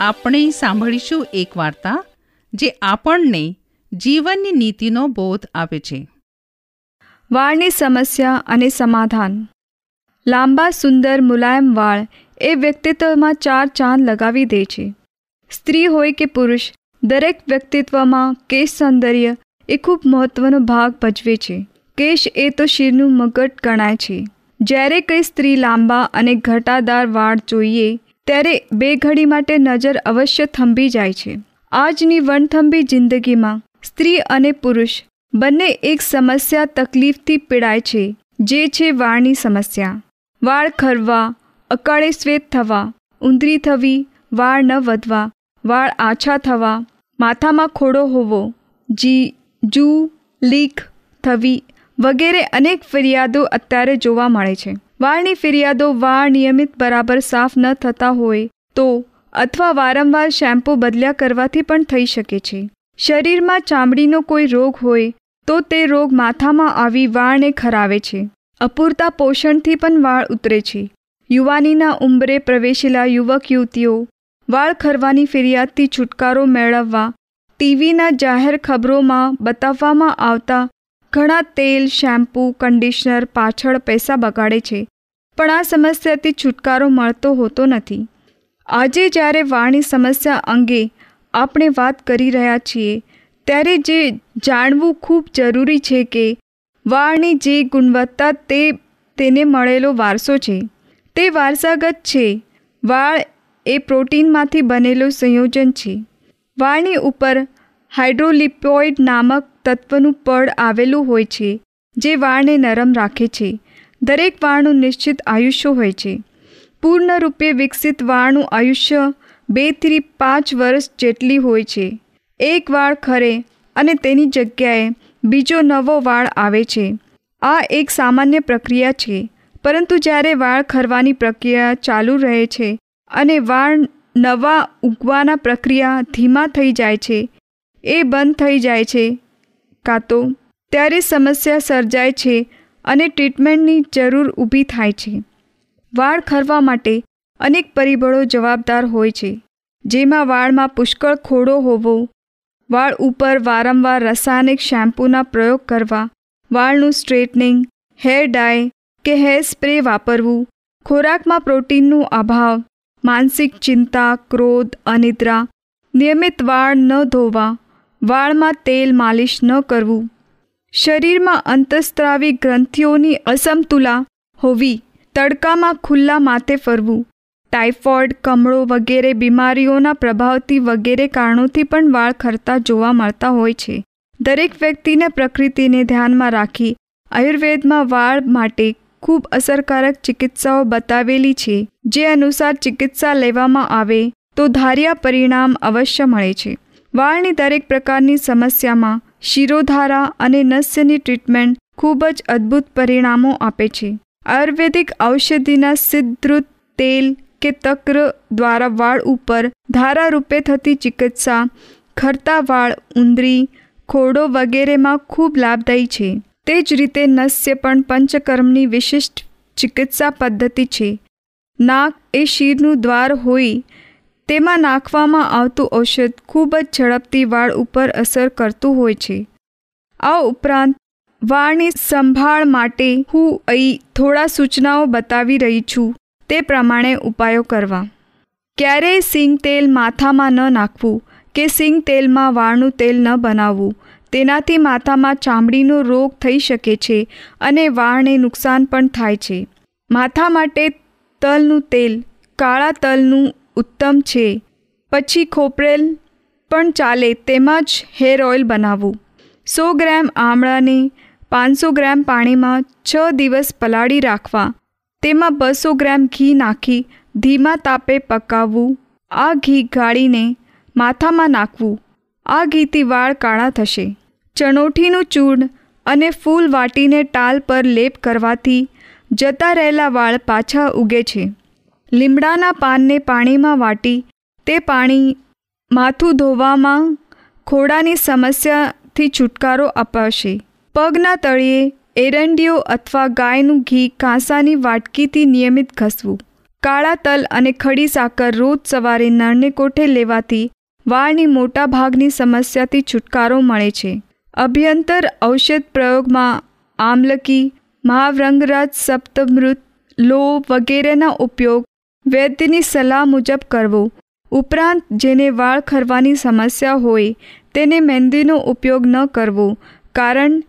આપણે સાંભળીશું એક વાર્તા જે આપણને જીવનની નીતિનો બોધ આપે છે. વાળની સમસ્યા અને સમાધાન. લાંબા સુંદર મુલાયમ વાળ એ વ્યક્તિત્વમાં ચાર ચાંદ લગાવી દે છે. સ્ત્રી હોય કે પુરુષ, દરેક વ્યક્તિત્વમાં કેશ સૌંદર્ય એ ખૂબ મહત્વનો ભાગ ભજવે છે. કેશ એ તો શિરનું મગટ ગણાય છે. જ્યારે કંઈ સ્ત્રી લાંબા અને ઘટાદાર વાળ જોઈએ ત્યારે બે ઘડી માટે નજર અવશ્ય થંભી જાય છે. આજની વણથંભી જિંદગીમાં સ્ત્રી અને પુરુષ બંને એક સમસ્યા તકલીફથી પીડાય છે, જે છે વાળની સમસ્યા. વાળ ખરવા, અકાળે શ્વેત થવા, ઊંધરી થવી, વાળ ન વધવા, વાળ આછા થવા, માથામાં ખોડો હોવો, જી, જૂ, લીક, થવી વગેરે અનેક ફરિયાદો અત્યારે જોવા મળે છે. વાળની ફરિયાદો વાળ નિયમિત બરાબર સાફ ન થતા હોય તો અથવા વારંવાર શેમ્પૂ બદલ્યા કરવાથી પણ થઈ શકે છે. શરીરમાં ચામડીનો કોઈ રોગ હોય તો તે રોગ માથામાં આવી વાળને ખરાવે છે. અપૂરતા પોષણથી પણ વાળ ઉતરે છે. યુવાનીના ઉંબરે પ્રવેશેલા યુવક યુવતીઓ વાળ ખરવાની ફરિયાદથી છુટકારો મેળવવા, ટીવીના જાહેર ખબરોમાં બતાવવામાં આવતા ઘણા તેલ, શેમ્પૂ કન્ડિશનર પાછળ પૈસા બગાડે છે. પણ આ સમસ્યાથી છુટકારો મળતો હોતો નથી. આજે જ્યારે વાળની સમસ્યા અંગે આપણે વાત કરી રહ્યા છીએ, ત્યારે જે જાણવું ખૂબ જરૂરી છે કે વાળની જે ગુણવત્તા તે તેને મળેલો વારસો છે. તે વારસાગત છે. વાળ એ પ્રોટીનમાંથી બનેલું સંયોજન છે. વાળની ઉપર હાઇડ્રોલિપોઇડ નામક તત્વનું પડ આવેલું હોય છે, જે વાળને નરમ રાખે છે. દરેક વાળનું નિશ્ચિત આયુષ્ય હોય છે. પૂર્ણરૂપે વિકસિત વાળનું આયુષ્ય બેથી પાંચ વર્ષ જેટલી હોય છે. એક વાળ ખરે અને તેની જગ્યાએ બીજો નવો વાળ આવે છે. આ એક સામાન્ય પ્રક્રિયા છે, પરંતુ જ્યારે વાળ ખરવાની પ્રક્રિયા ચાલુ રહે છે અને વાળ નવા ઉગવાના પ્રક્રિયા ધીમા થઈ જાય છે, એ બંધ થઈ જાય છે કાં તો ત્યારે સમસ્યા સર્જાય છે અને ટ્રીટમેન્ટની જરૂર ઊભી થાય છે. વાળ ખરવા માટે અનેક પરિબળો જવાબદાર હોય છે, જેમાં વાળમાં પુષ્કળ ખોડો હોવો, વાળ ઉપર વારંવાર રાસાયણિક શેમ્પૂના પ્રયોગ કરવા, વાળનું સ્ટ્રેટનિંગ, હેર ડાય કે હેર સ્પ્રે વાપરવું, ખોરાકમાં પ્રોટીનનો અભાવ, માનસિક ચિંતા, ક્રોધ, અનિદ્રા, નિયમિત વાળ ન ધોવા વાળમાં તેલ માલિશ ન કરવું. શરીરમાં અંતસ્ત્રાવી ગ્રંથિઓની અસમતુલા હોવી, તડકામાં ખુલ્લા માથે ફરવું. ટાઇફોઇડ, કમળો વગેરે બીમારીઓના પ્રભાવથી વગેરે કારણોથી પણ વાળ ખરતા જોવા મળતા હોય છે. દરેક વ્યક્તિને પ્રકૃતિને ધ્યાનમાં રાખી આયુર્વેદમાં વાળ માટે ખૂબ અસરકારક ચિકિત્સાઓ બતાવેલી છે. જે અનુસાર ચિકિત્સા લેવામાં આવે તો ધાર્યા પરિણામ અવશ્ય મળે છે. વાળની દરેક પ્રકારની સમસ્યામાં શિરોધારા અને નસ્યની ટ્રીટમેન્ટ ખૂબ જ અદ્ભુત પરિણામો આપે છે. આયુર્વેદિક ઔષધિના સિદ્ધૃત તેલ કે તક્ર દ્વારા વાળ ઉપર ધારા રૂપે થતી ચિકિત્સા, ખરતા વાળ, ઉંદરી ખોડો વગેરેમાં ખૂબ લાભદાયી છે. તે જ રીતે નસ્ય પણ પંચકર્મની વિશિષ્ટ ચિકિત્સા પદ્ધતિ છે. નાક એ શીરનું દ્વાર હોય તેમાં નાખવામાં આવતું ઔષધ ખૂબ જ ઝડપથી વાળ ઉપર અસર કરતું હોય છે. આ ઉપરાંત, વાળની સંભાળ માટે હું અહીં થોડા સૂચનાઓ બતાવી રહી છું. તે પ્રમાણે ઉપાયો કરવા. ક્યારેય સિંગ તેલ માથામાં ન નાખવું કે સિંગ તેલમાં વાળનું તેલ ન બનાવવું. તેનાથી માથામાં ચામડીનો રોગ થઈ શકે છે અને વાળને નુકસાન પણ થાય છે. માથા માટે તલનું તેલ, કાળા તલનું ઉત્તમ છે. પછી ખોપરેલ પણ ચાલે તેમાં જ હેર ઓઇલ બનાવવું. સો ગ્રામ આમળાને પાંચસો ગ્રામ પાણીમાં છ દિવસ પલાળી રાખવા. તેમાં બસો ગ્રામ ઘી નાખી ધીમા તાપે પકાવવું. આ ઘી ગાળીને માથામાં નાખવું. આ ઘીથી વાળ કાળા થશે. ચણોઠીનું ચૂર્ણ અને ફૂલ વાટીને ટાલ પર લેપ કરવાથી જતા રહેલા વાળ પાછા ઉગે છે. લીમડાના પાનને પાણીમાં વાટી તે પાણી માથું ધોવામાં ખોડાની સમસ્યાથી છુટકારો અપાશે. પગના તળિયે એરંડીઓ અથવા ગાયનું ઘી કાંસાની વાટકીથી નિયમિત ઘસવું. કાળા તલ અને ખડી સાકર રોજ સવારે નળને કોઠે લેવાથી વાળની મોટા ભાગની સમસ્યાથી છુટકારો મળે છે. અભ્યંતર ઔષધ પ્રયોગમાં આમલકી, મહાવ્રંગરાજ, સપ્તમૃત લો વગેરેના ઉપયોગ વૈદ્યની સલાહ મુજબ કરવો. ઉપરાંત, જેને વાળ ખરવાની સમસ્યા હોય, તેને મહેંદીનો ઉપયોગ ન કરવો, કારણ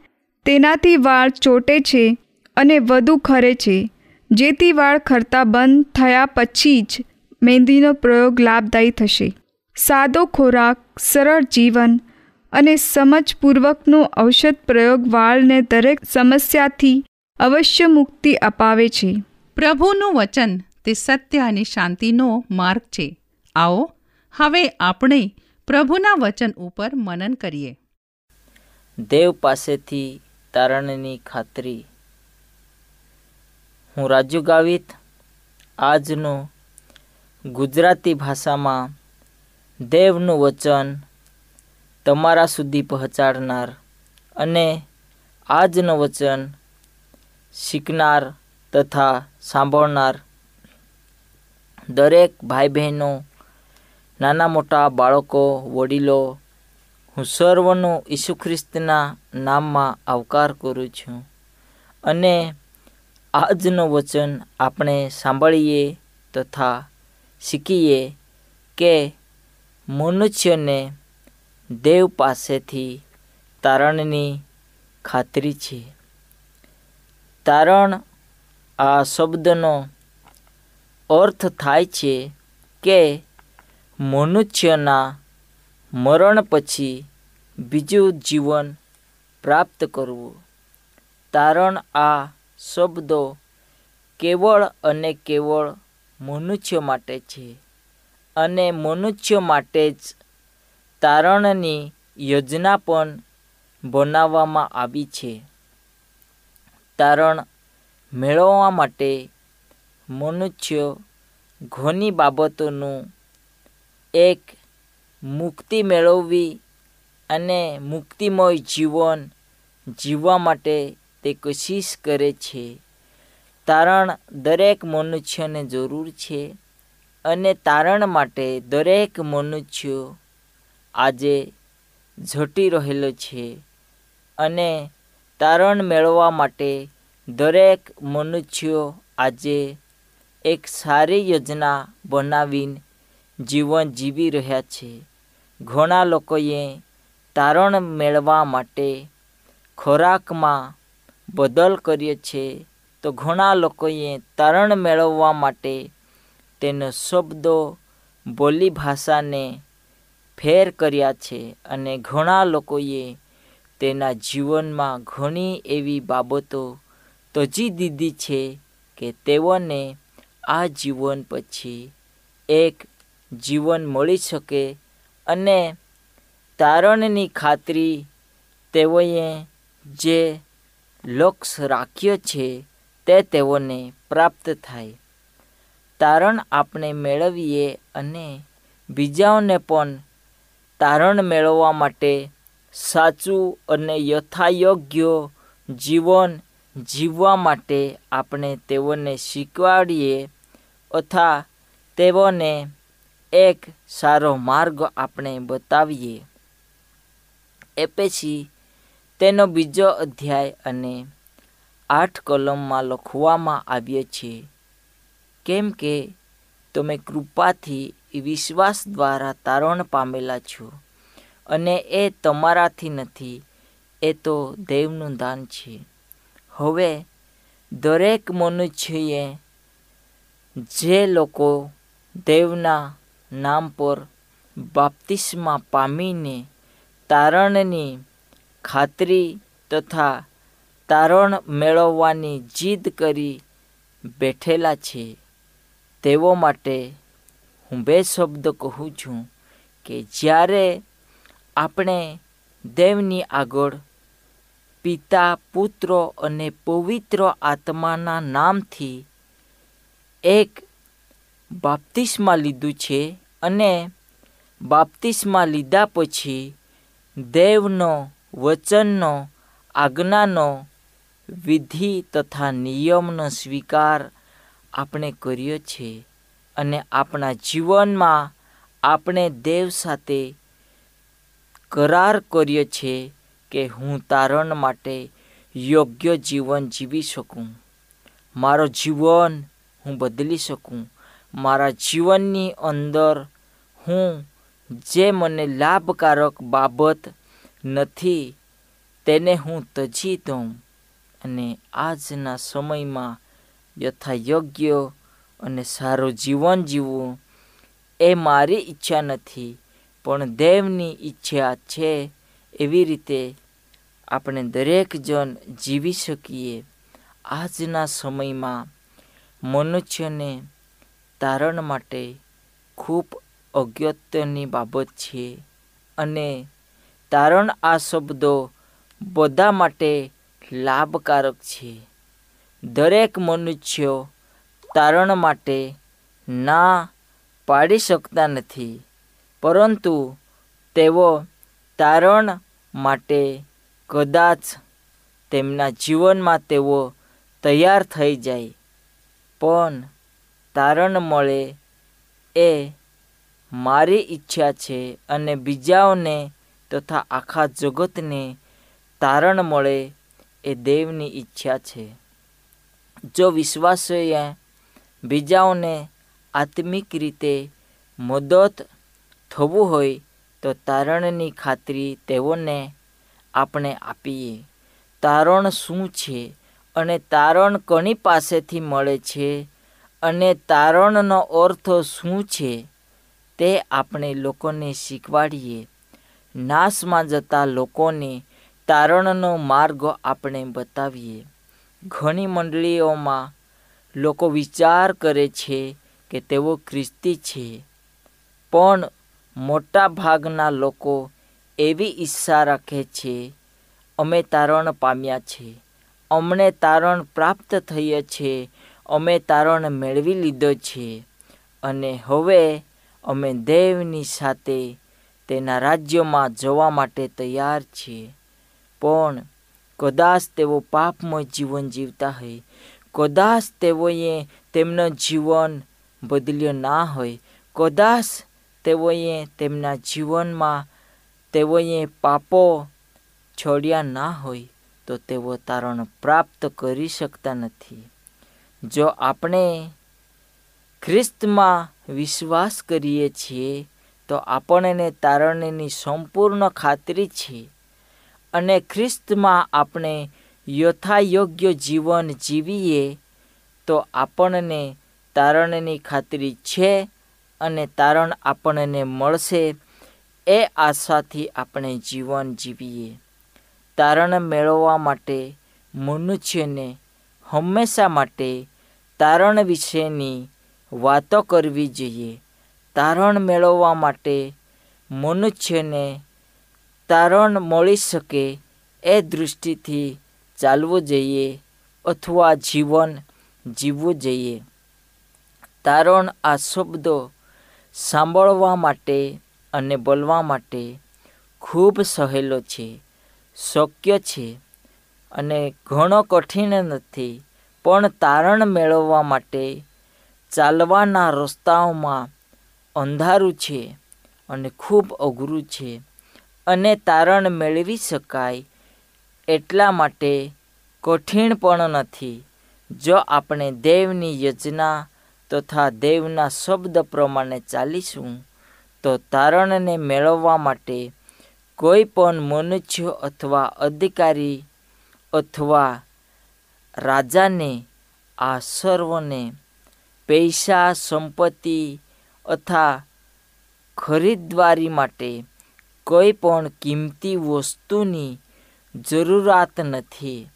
તેનાથી વાળ ચોટે છે અને વધુ ખરે છે. જેથી વાળ ખરતા બંધ થયા પછી જ મહેંદીનો પ્રયોગ લાભદાયી થશે. સાદો ખોરાક, સરળ જીવન અને સમજપૂર્વકનો ઔષધ પ્રયોગ વાળને દરેક સમસ્યાથી અવશ્ય મુક્તિ અપાવે છે. પ્રભુનું વચન તે સત્ય અને શાંતિનો માર્ગ છે. આવો, હવે આપણે પ્રભુના વચન ઉપર મનન કરીએ. દેવ પાસેથી તારણની ખાતરી. હું રાજુ ગાવિત આજનું ગુજરાતી ભાષામાં દેવનું વચન તમારા સુધી પહોંચાડનાર અને આજનું વચન શીખનાર તથા સાંભળનાર દરેક ભાઈ બહેનો નાના મોટા બાળકો, વડીલો, હું સર્વનો ઈસુ ખ્રિસ્તના નામમાં આવકાર કરું છું અને આજનું વચન આપણે સાંભળીએ તથા શીખીએ કે મનુષ્યને દેવ પાસેથી તારણની ખાતરી છે. તારણ આ શબ્દનો અર્થ થાય છે કે મનુષ્યના મરણ પછી બીજું જીવન પ્રાપ્ત કરવું. તારણ આ શબ્દો કેવળ અને કેવળ મનુષ્ય માટે છે અને મનુષ્ય માટે જ તારણની યોજના પણ બનાવવામાં આવી છે. તારણ મેળવવા માટે મનુષ્ય ઘણી બાબતોનું એક મુક્તિ મેળવવી અને મુક્તિમય જીવન જીવવા માટે તે કોશિશ કરે છે. તારણ દરેક મનુષ્યને જરૂર છે અને તારણ માટે દરેક મનુષ્ય આજે ઝટી રહેલો છે અને તારણ મેળવવા માટે દરેક મનુષ્યો આજે એક સારી યોજના બનાવીને જીવન જીવી રહ્યા છે. ઘણા લોકોએ તારણ મેળવવા માટે ખોરાકમાં બદલ કર્યો છે. તો ઘણા લોકોએ તારણ મેળવવા માટે તેનો શબ્દો બોલી ભાષાને ફેર કર્યા છે અને ઘણા લોકોએ તેના જીવનમાં ઘણી એવી બાબતો તજી દીધી છે કે તેઓને આ જીવન પછી એક જીવન મળી શકે અને તારણની ખાતરી તેઓએ જે લક્ષ્ય રાખ્યો છે તે તેઓને પ્રાપ્ત થાય. તારણ આપણે મેળવીએ અને બીજાઓને પણ તારણ મેળવવા માટે સાચું અને યથાયોગ્ય જીવન જીવવા માટે આપણે તેઓને શીખવાડીએ તથા તેઓને એક સારો માર્ગ આપણે બતાવીએ. એ પછી તેનો બીજો અધ્યાય અને આઠ કલમમાં લખવામાં આવ્યો છે, કેમ કે તમે કૃપાથી વિશ્વાસ દ્વારા તારણ પામેલા છો અને એ તમારાથી નથી, એ તો દેવનું દાન છે. હવે દરેક મનુષ્યએ જે લોકો દેવના નામ પર બાપ્તિસ્મા પામીને તારણની ખાતરી તથા તારણ મેળવવાની જીદ કરી બેઠેલા છે. તેઓ માટે હું બે શબ્દ કહું છું કે જ્યારે આપણે દેવની આગળ પિતા, પુત્ર અને પવિત્ર આત્માના નામથી એક બાપ્તિસ્મા લીધું છે અને બાપ્તિસ્મા લીધા પછી દેવનો, વચનનો, આજ્ઞાનો, વિધિ તથા નિયમનો સ્વીકાર આપણે કર્યો છે અને આપણા જીવનમાં આપણે દેવ સાથે કરાર કર્યો છે કે હું તારણ માટે યોગ્ય જીવન જીવી શકું. મારો જીવન હું બદલી શકું. મારા જીવનની અંદર હું જે મને લાભકારક બાબત નથી, તેને હું તજી દઉં અને આજના સમયમાં યથાયોગ્ય અને સારું જીવન જીવવું એ મારી ઈચ્છા નથી, પણ દેવની ઈચ્છા છે એવી રીતે આપણે દરેક જણ જીવી શકીએ. આજના સમયમાં મનુષ્યને તારણ માટે ખૂબ અગત્યની બાબત છે અને તારણ આ શબ્દો બધા માટે લાભકારક છે. દરેક મનુષ્ય તારણ માટે ના પાડી શકતા નથી, પરંતુ તેઓ તારણ માટે કદાચ તેમના જીવનમાં તેઓ તૈયાર થઈ જાય. પણ તારણ મળે એ મારી ઈચ્છા છે અને બીજાઓને તથા આખા જગતને તારણ મળે એ દેવની ઈચ્છા છે. જો વિશ્વાસીએ બીજાઓને આત્મિક રીતે મદદ થવું હોય તો તારણની ખાતરી તેઓને આપણે આપીએ. તારણ શું છે? અને તારણ કોની પાસેથી મળે છે? અને તારણનો અર્થ શું છે? તે આપણે લોકોને શીખવાડીએ. નાશમાં જતા લોકોને તારણનો માર્ગ આપણે બતાવીએ. ઘણી મંડળીઓમાં લોકો વિચાર કરે છે કે તેઓ ખ્રિસ્તી છે. પણ મોટા ભાગના લોકો એવી ઈચ્છા રાખે છે, અમે તારણ પામ્યા છે. અમને તારણ પ્રાપ્ત થઈએ છે, અમે તારણ મેળવી લીધો છે. અને હવે અમે દેવની સાથે તેના રાજ્યમાં જવા માટે તૈયાર છીએ પણ કદાચ તેઓ પાપમય જીવન જીવતા હોય, કદાચ તેઓએ તેમનું જીવન બદલ્યો ના હોય, કદાચ તેઓએ તેમના જીવનમાં તેઓએ પાપો છોડ્યા ના હોય તો તેઓ તારણ પ્રાપ્ત કરી શકતા નથી. જો આપણે ખ્રિસ્તમાં વિશ્વાસ કરીએ છીએ, તો આપણને તારણની સંપૂર્ણ ખાતરી છે. અને ખ્રિસ્તમાં આપણે યથાયોગ્ય જીવન જીવીએ, તો આપણને તારણની ખાતરી છે અને તારણ આપણને મળશે. એ આશાથી આપણે જીવન જીવીએ. તારણ મેળવવા માટે, મનુષ્યને હંમેશા માટે તારણ વિશેની વાતો કરવી જોઈએ. તારણ મેળવવા માટે મનુષ્યને તારણ મળી શકે એ દૃષ્ટિથી ચાલવું જોઈએ અથવા જીવન જીવવું જોઈએ. તારણ આ શબ્દો સાંભળવા માટે અને બોલવા માટે ખૂબ સહેલો છે. શક્ય છે અને ઘણો કઠિન નથી, પણ તારણ મેળવવા માટે ચાલવાના રસ્તાઓમાં અંધારું છે અને ખૂબ અઘરું છે અને તારણ મેળવી શકાય એટલા માટે કઠિન પણ નથી. જો આપણે દેવની યોજના તથા દેવના શબ્દ પ્રમાણે ચાલીશું, તો તારણને મેળવવા માટે કોઈ પણ મનુષ્ય અથવા અધિકારી અથવા રાજાને આ સર્વને પૈસા, સંપત્તિ અથવા ખરીદવારી માટે કોઈ પણ કિંમતી વસ્તુની જરૂરિયાત નથી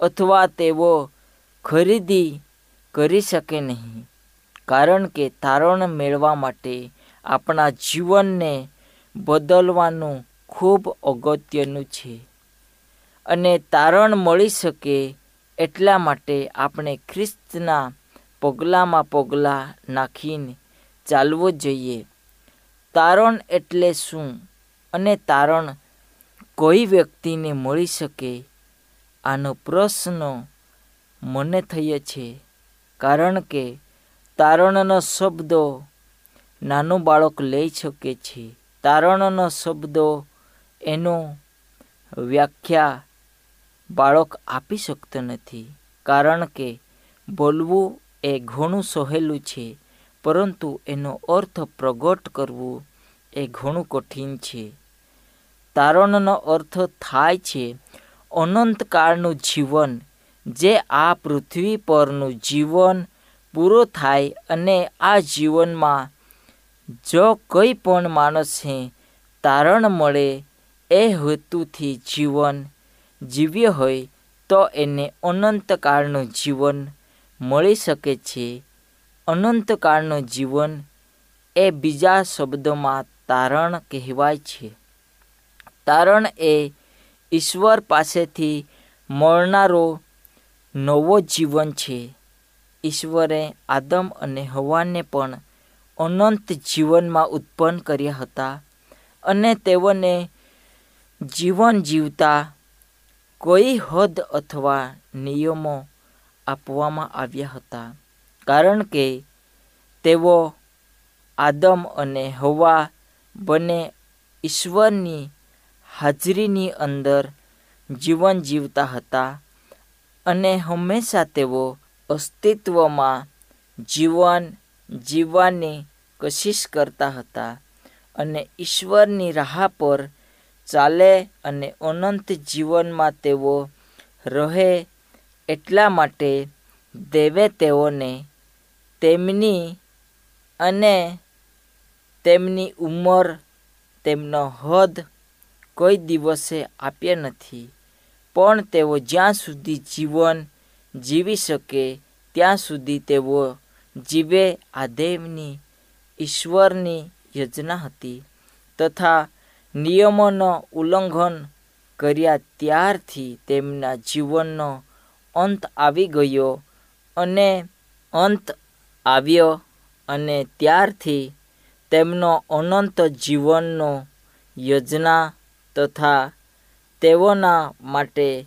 અથવા તેઓ ખરીદી કરી શકે નહીં. કારણ કે તારણ મેળવવા માટે આપણા જીવનને બદલવાનું ખૂબ અગત્યનું છે. અને તારણ મળી શકે એટલા માટે આપણે ખ્રિસ્તના પગલાંમાં પગલાં નાખીને ચાલવું જોઈએ. તારણ એટલે શું? અને તારણ કોઈ વ્યક્તિને મળી શકે? આનો પ્રશ્ન મને થયો છે. કારણ કે તારણનો શબ્દો નાનું બાળક લઈ શકે છે. તારણનો શબ્દો એનું વ્યાખ્યા બાળક આપી શકતો નથી. કારણ કે બોલવું એ ઘણું સહેલું છે, પરંતુ એનો અર્થ પ્રગટ કરવું એ ઘણું કઠિન છે. તારણનો અર્થ થાય છે, અનંતકાળનું જીવન, જે આ પૃથ્વી પરનું જીવન પૂરું થાય અને આ જીવનમાં જો કંઈ પણ માણસને તારણ મળે એ હેતુથી જીવન જીવ્ય હોય તો એને અનંતકાળનું જીવન મળી શકે છે. અનંતકાળનું જીવન એ બીજા શબ્દોમાં તારણ કહેવાય છે. તારણ એ ઈશ્વર પાસેથી મળનારો નવો જીવન છે. ઈશ્વરે આદમ અને હવાને પણ અનંત જીવનમાં ઉત્પન્ન કર્યા હતા અને તેઓને જીવન જીવતા કોઈ હદ અથવા નિયમો આપવામાં આવ્યા હતા. કારણ કે તેઓ આદમ અને હવા બંને ઈશ્વરની હાજરીની અંદર જીવન જીવતા હતા અને હંમેશા તેઓ અસ્તિત્વમાં જીવન જીવવાની કોશિશ કરતા હતા અને ઈશ્વરની રાહ પર ચાલે અને અનંત જીવનમાં તેઓ રહે એટલા માટે દેવે તેઓને તેમની અને તેમની ઉંમર તેમનો હદ કોઈ દિવસે આપ્યા નથી. પણ તેઓ જ્યાં સુધી જીવન જીવી શકે, ત્યાં સુધી તેઓ જીવે આ દેવની, ઈશ્વરની યોજના હતી તથા નિયમોનો ઉલ્લંઘન કર્યા ત્યારથી તેમના જીવનનો અંત આવી ગયો અને અંત આવ્યો અને ત્યારથી તેમનો અનંત જીવનનો યોજના તથા તેઓના માટે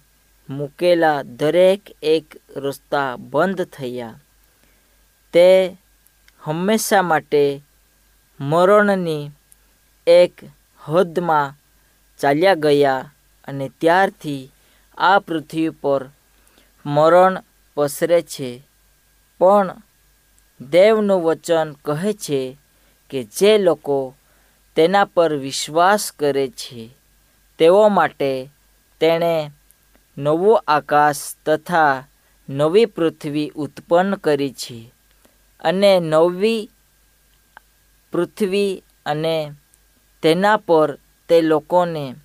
મૂકેલા દરેક એક રસ્તા બંધ થયા. તે હંમેશા માટે મરણની એક હદમાં ચાલ્યા ગયા અને ત્યારથી આ પૃથ્વી પર મરણ પસરે છે. પણ દેવનું વચન કહે છે કે જે લોકો તેના પર વિશ્વાસ કરે છે, તેઓ માટે તેણે નવો આકાશ તથા નવી પૃથ્વી ઉત્પન્ન કરી છે અને નવી પૃથ્વી અને તેના પર તે લોકોને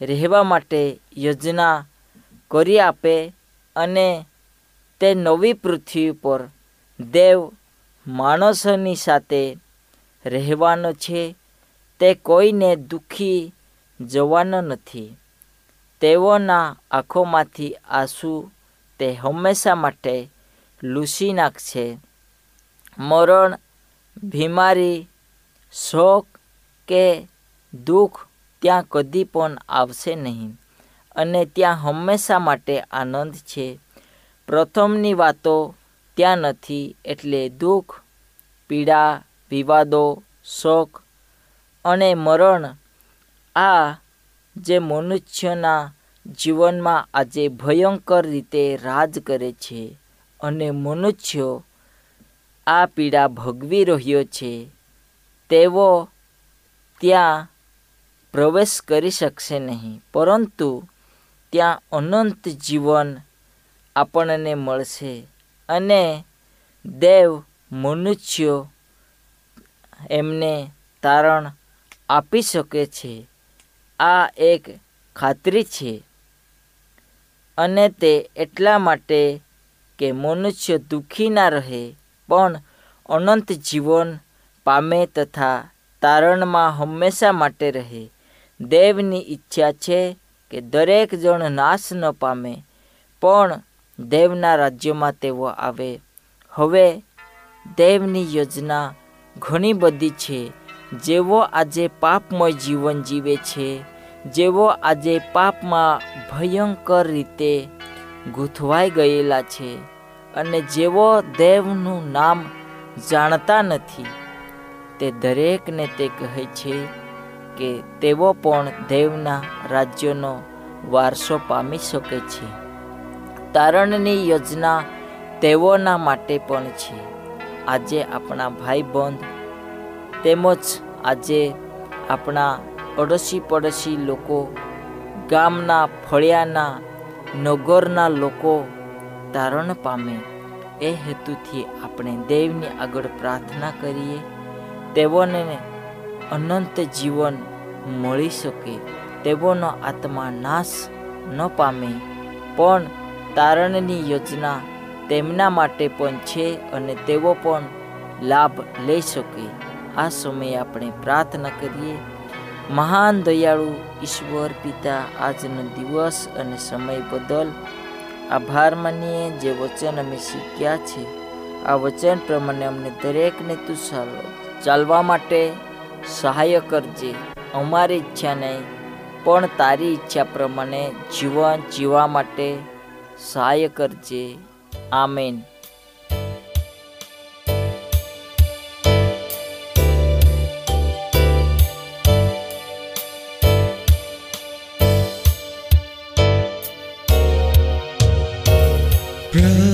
રહેવા માટે યોજના કરી આપે અને તે નવી પૃથ્વી પર દેવ માણસોની સાથે રહેવાનો છે. તે કોઈને દુઃખી જવાનો નથી. તેઓના આંખોમાંથી આંસુ તે હંમેશા માટે લૂસી નાખશે. મરણ, બીમારી, શોક કે દુઃખ ત્યાં કદી પણ આવશે નહીં અને ત્યાં હંમેશા માટે આનંદ છે. પ્રથમની વાતો ત્યાં નથી એટલે દુઃખ, પીડા, વિવાદો, શોક અને મરણ આ જે મનુષ્યના જીવનમાં આજે ભયંકર રીતે રાજ કરે છે અને મનુષ્યો આ પીડા ભોગવી રહ્યો છે, તેઓ ત્યાં પ્રવેશ કરી શકશે નહીં. પરંતુ ત્યાં અનંત જીવન આપણને મળશે અને દેવ મનુષ્યો એમને તારણ આપી શકે છે. આ એક ખાતરી છે. અને તે એટલા માટે કે મનુષ્ય દુઃખી ના રહે, પણ અનંત જીવન પામે તથા તારણમાં હંમેશા માટે રહે. દેવની ઈચ્છા છે કે દરેક જણ નાશ ન પામે, પણ દેવના રાજ્યમાં તેઓ આવે. હવે દેવની યોજના ઘણી બધી છે. જેઓ આજે પાપમય જીવન જીવે છે, જેઓ આજે પાપમાં ભયંકર રીતે ગૂંથવાઈ ગયેલા છે અને જેઓ દેવનું નામ જાણતા નથી. તે દરેકને તે કહે છે કે તેઓ પણ દેવના રાજ્યનો વારસો પામી શકે છે. તારણની યોજના તેઓના માટે પણ છે. આજે આપણા ભાઈ બંધ તેમજ આજે આપણા અડોશી પડોશી લોકો, ગામના ફળિયાના, નગરના લોકો તારણ પામે. એ હેતુથી આપણે દેવની આગળ પ્રાર્થના કરીએ. તેઓને અનંત જીવન મળી શકે તેઓનો આત્મા નાશ ન પામે. પણ તારણની યોજના તેમના માટે પણ છે અને તેઓ પણ લાભ લઈ શકે. આ સમયે આપણે પ્રાર્થના કરીએ. મહાન દયાળુ ઈશ્વર પિતા, આજનો દિવસ અને સમય બદલ આભાર માનીએ. જે વચન અમે શીખ્યા છે, આ વચન પ્રમાણે અમને દરેકને તું ચાલ- ચાલવા માટે સહાય કરજે. અમારી ઈચ્છા નહીં પણ તારી ઈચ્છા પ્રમાણે જીવન જીવવા માટે સહાય કરજે. આમેન. પ્રભુ